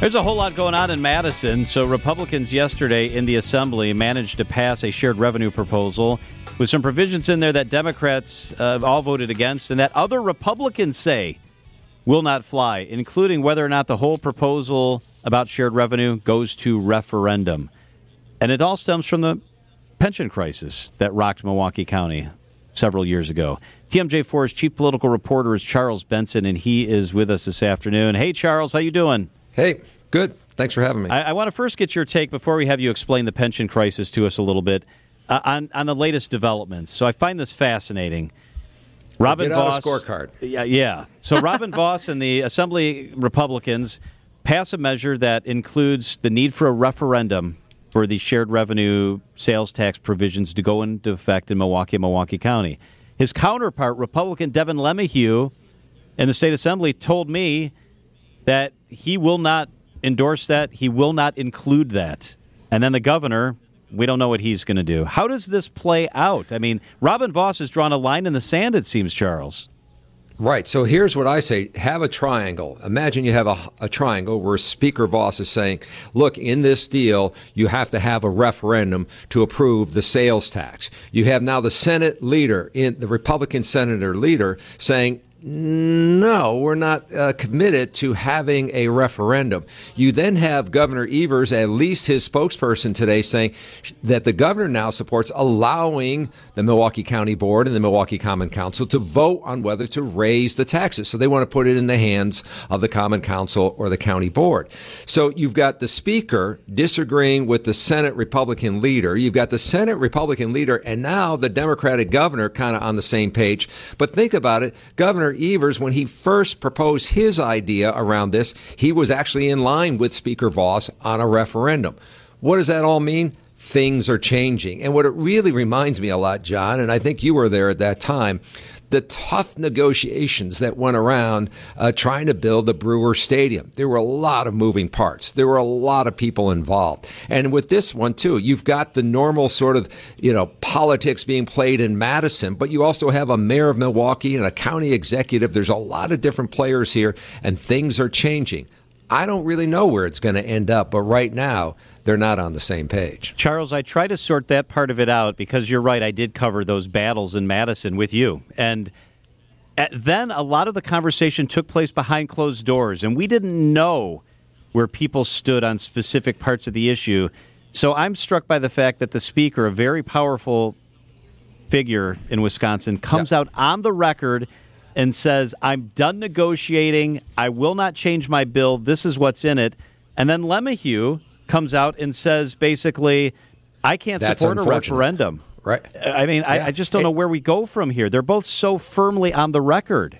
There's a whole lot going on in Madison. So, Republicans yesterday in the Assembly managed to pass a shared revenue proposal with some provisions in there that Democrats uh, all voted against and that other Republicans say will not fly, including whether or not the whole proposal about shared revenue goes to referendum. And it all stems from the pension crisis that rocked Milwaukee County several years ago. TMJ4's chief political reporter is Charles Benson, and he is with us this afternoon. Hey, Charles, how you doing? Hey, good. Thanks for having me. I, I want to first get your take before we have you explain the pension crisis to us a little bit uh, on on the latest developments. So I find this fascinating. Robin well, Vos scorecard. Yeah, yeah. So Robin Vos and the Assembly Republicans pass a measure that includes the need for a referendum for the shared revenue sales tax provisions to go into effect in Milwaukee and Milwaukee County. His counterpart, Republican Devin LeMahieu, in the state assembly, told me that he will not endorse that. He will not include that. And then the governor, we don't know what he's going to do. How does this play out? I mean, Robin Vos has drawn a line in the sand, it seems, Charles. Right. So here's what I say have a triangle. Imagine you have a, a, triangle where Speaker Vos is saying, look, in this deal, you have to have a referendum to approve the sales tax. You have now the Senate leader, in, the Republican senator leader, saying, no, we're not uh, committed to having a referendum. You then have Governor Evers, at least his spokesperson today, saying that the governor now supports allowing the Milwaukee County Board and the Milwaukee Common Council to vote on whether to raise the taxes. So they want to put it in the hands of the Common Council or the County Board. So you've got the Speaker disagreeing with the Senate Republican leader. You've got the Senate Republican leader and now the Democratic governor kind of on the same page. But think about it. Governor Evers, when he first proposed his idea around this, he was actually in line with Speaker Vos on a referendum. What does that all mean? Things are changing. And what it really reminds me a lot, John, and I think you were there at that time, the tough negotiations that went around uh, trying to build the Brewer Stadium. There were a lot of moving parts. There were a lot of people involved. And with this one, too, you've got the normal sort of, you know, politics being played in Madison, but you also have a mayor of Milwaukee and a county executive. There's a lot of different players here, and things are changing. I don't really know where it's going to end up, but right now, they're not on the same page. Charles, I try to sort that part of it out because you're right. I did cover those battles in Madison with you. And uh, then a lot of the conversation took place behind closed doors, and we didn't know where people stood on specific parts of the issue. So I'm struck by the fact that the speaker, a very powerful figure in Wisconsin, comes yep. out on the record and says, I'm done negotiating. I will not change my bill. This is what's in it. And then LeMahieu, comes out and says basically, I can't That's support a referendum. Right. I mean, yeah. I, I, just don't it, know where we go from here. They're both so firmly on the record.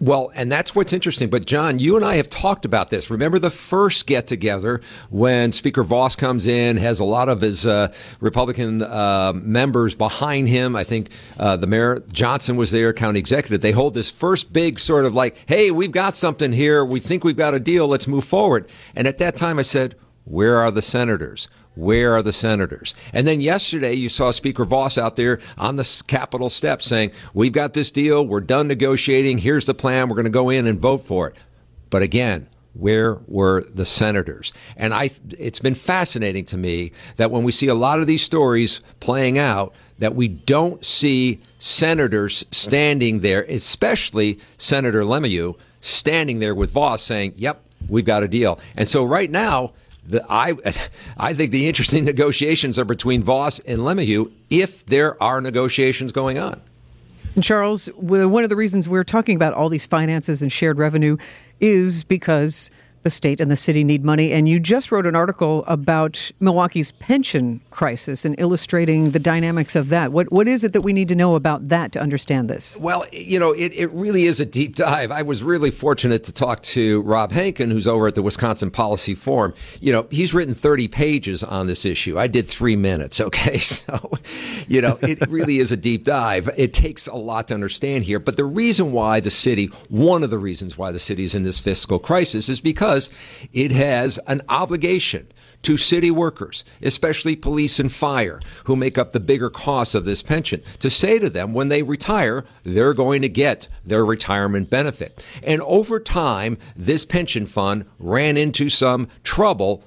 Well, and that's what's interesting. But, John, you and I have talked about this. Remember the first get together when Speaker Vos comes in, has a lot of his uh, Republican uh, members behind him. I think uh, the mayor, Johnson, was there, county executive. They hold this first big sort of like, hey, we've got something here. We think we've got a deal. Let's move forward. And at that time, I said, where are the senators? Where are the senators? And then yesterday, you saw Speaker Vos out there on the Capitol steps saying, We've got this deal. We're done negotiating. Here's the plan. We're going to go in and vote for it. But again, where were the senators? And I, it's been fascinating to me that when we see a lot of these stories playing out, that we don't see senators standing there, especially Senator LeMahieu, standing there with Vos saying, Yep, we've got a deal. And so right now, the, I, I think the interesting negotiations are between Vos and LeMahieu if there are negotiations going on. Charles, one of the reasons we're talking about all these finances and shared revenue is because the state and the city need money. And you just wrote an article about Milwaukee's pension crisis and illustrating the dynamics of that. What what is it that we need to know about that to understand this? Well, you know, it, it really is a deep dive. I was really fortunate to talk to Rob Henken, who's over at the Wisconsin Policy Forum. You know, he's written 30 pages on this issue. I did three minutes, okay? So, you know, it really is a deep dive. It takes a lot to understand here. But the reason why the city, one of the reasons why the city is in this fiscal crisis is because because it has an obligation to city workers, especially police and fire, who make up the bigger costs of this pension, to say to them when they retire, they're going to get their retirement benefit. And over time, this pension fund ran into some trouble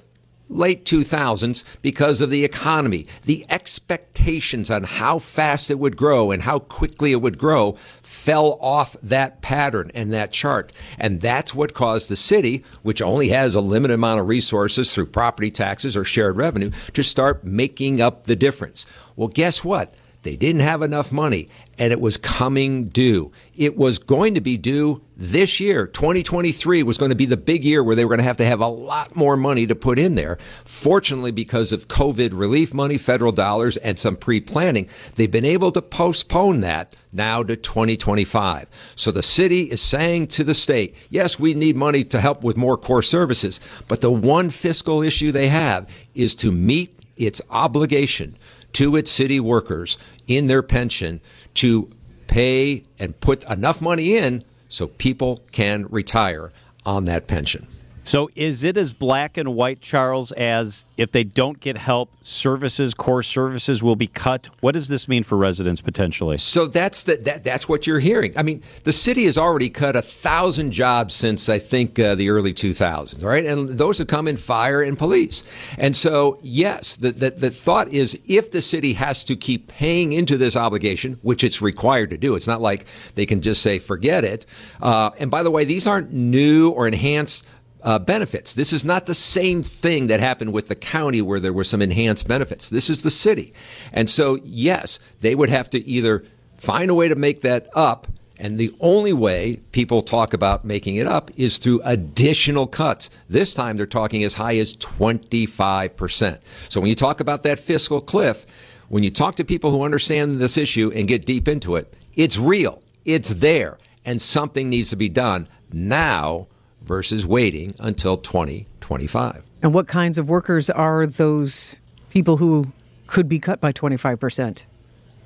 late 2000s because of the economy. The expectations on how fast it would grow and how quickly it would grow fell off that pattern and that chart. And that's what caused the city, which only has a limited amount of resources through property taxes or shared revenue, to start making up the difference. Well, guess what? They didn't have enough money and it was coming due. It was going to be due this year. 2023 was going to be the big year where they were going to have to have a lot more money to put in there. Fortunately, because of COVID relief money, federal dollars, and some pre planning, they've been able to postpone that now to 2025. So the city is saying to the state, yes, we need money to help with more core services, but the one fiscal issue they have is to meet its obligation to its city workers in their pension to pay and put enough money in so people can retire on that pension. So is it as black and white, Charles, as if they don't get help, services, core services will be cut? What does this mean for residents potentially? So that's the, that, that's what you're hearing. I mean, the city has already cut a thousand jobs since I think uh, the early 2000s, right? And those have come in fire and police. And so, yes, the, the, the thought is if the city has to keep paying into this obligation, which it's required to do, it's not like they can just say forget it. Uh, and by the way, these aren't new or enhanced uh, benefits. This is not the same thing that happened with the county where there were some enhanced benefits. This is the city. And so, yes, they would have to either find a way to make that up. And the only way people talk about making it up is through additional cuts. This time they're talking as high as 25%. So when you talk about that fiscal cliff, when you talk to people who understand this issue and get deep into it, it's real. It's there. And something needs to be done now versus waiting until 2025. And what kinds of workers are those people who could be cut by 25%?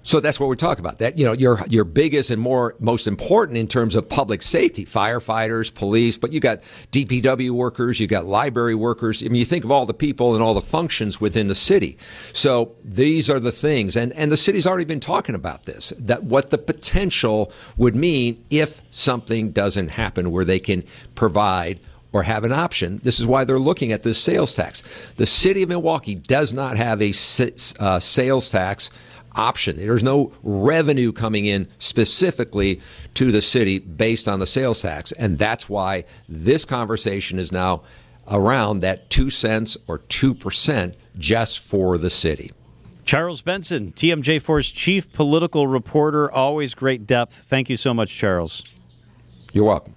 So that's what we're talking about. That you know, your your biggest and more most important in terms of public safety, firefighters, police, but you got DPW workers, you got library workers. I mean, you think of all the people and all the functions within the city. So these are the things, and and the city's already been talking about this. That what the potential would mean if something doesn't happen, where they can provide or have an option. This is why they're looking at this sales tax. The city of Milwaukee does not have a uh, sales tax option. There's no revenue coming in specifically to the city based on the sales tax. And that's why this conversation is now around that two cents or 2% just for the city. Charles Benson, TMJ4's chief political reporter, always great depth. Thank you so much, Charles. You're welcome.